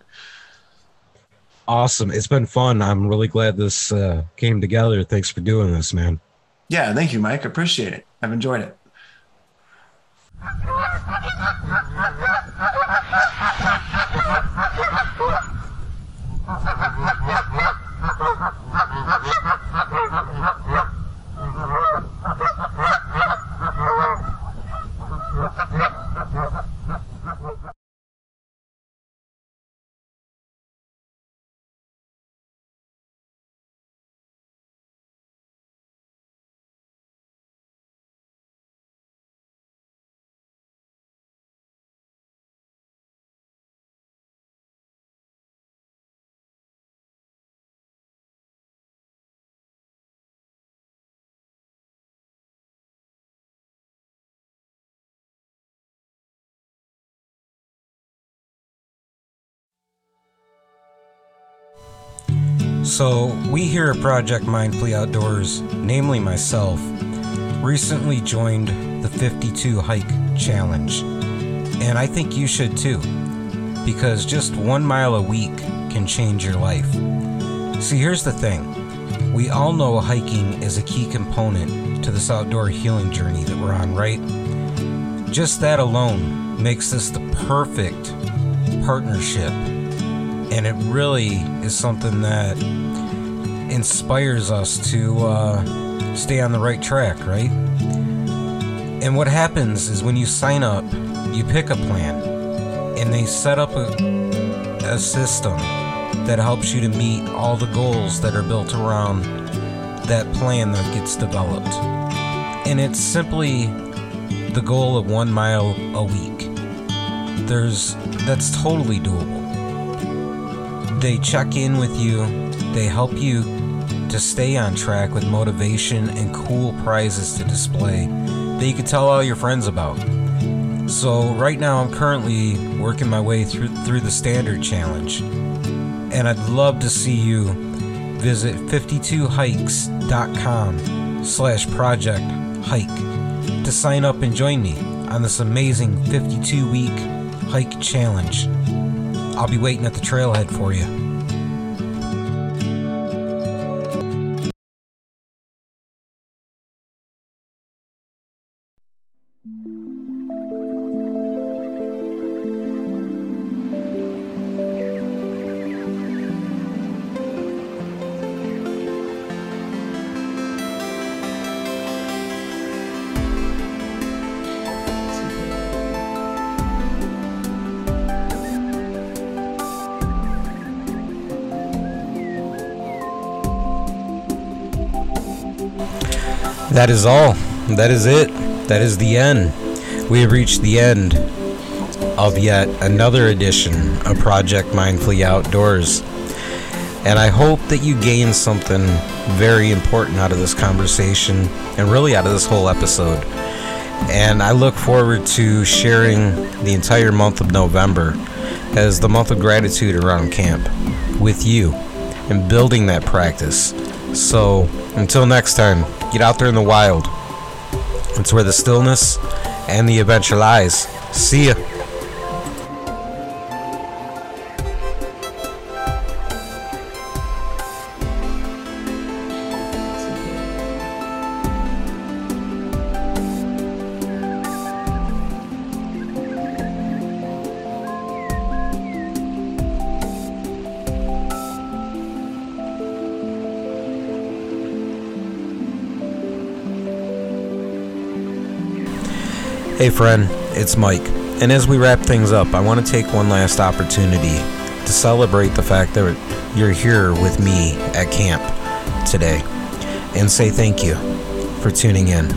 awesome. It's been fun. I'm really glad this uh, came together. Thanks for doing this, man. Yeah, thank you, Mike. Appreciate it. I've enjoyed it. Ha ha! So, we here at Project Mindfully Outdoors, namely myself, recently joined the 52 Hike Challenge. And I think you should too, because just one mile a week can change your life. See, here's the thing we all know hiking is a key component to this outdoor healing journey that we're on, right? Just that alone makes this the perfect partnership. And it really is something that inspires us to uh, stay on the right track, right? And what happens is when you sign up, you pick a plan, and they set up a, a system that helps you to meet all the goals that are built around that plan that gets developed. And it's simply the goal of one mile a week. There's that's totally doable. They check in with you, they help you to stay on track with motivation and cool prizes to display that you can tell all your friends about. So right now I'm currently working my way through through the standard challenge. And I'd love to see you visit 52hikes.com slash project hike to sign up and join me on this amazing 52 week hike challenge. I'll be waiting at the trailhead for you. That is all. That is it. That is the end. We have reached the end of yet another edition of Project Mindfully Outdoors. And I hope that you gain something very important out of this conversation and really out of this whole episode. And I look forward to sharing the entire month of November as the month of gratitude around camp with you and building that practice. So until next time, get out there in the wild. It's where the stillness and the adventure lies. See ya. Hey, friend, it's Mike. And as we wrap things up, I want to take one last opportunity to celebrate the fact that you're here with me at camp today and say thank you for tuning in.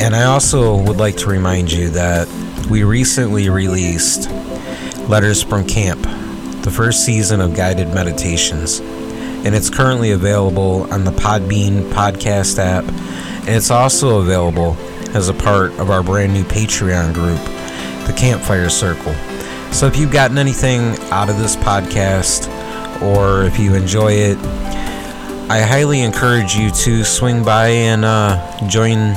And I also would like to remind you that we recently released Letters from Camp, the first season of guided meditations. And it's currently available on the Podbean podcast app. And it's also available as a part of our brand new Patreon group, the Campfire Circle. So if you've gotten anything out of this podcast or if you enjoy it, I highly encourage you to swing by and uh, join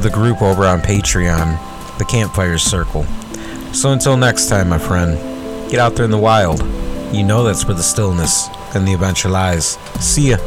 the group over on Patreon, the Campfire Circle. So until next time, my friend, get out there in the wild. You know that's where the stillness and the adventure lies. See ya.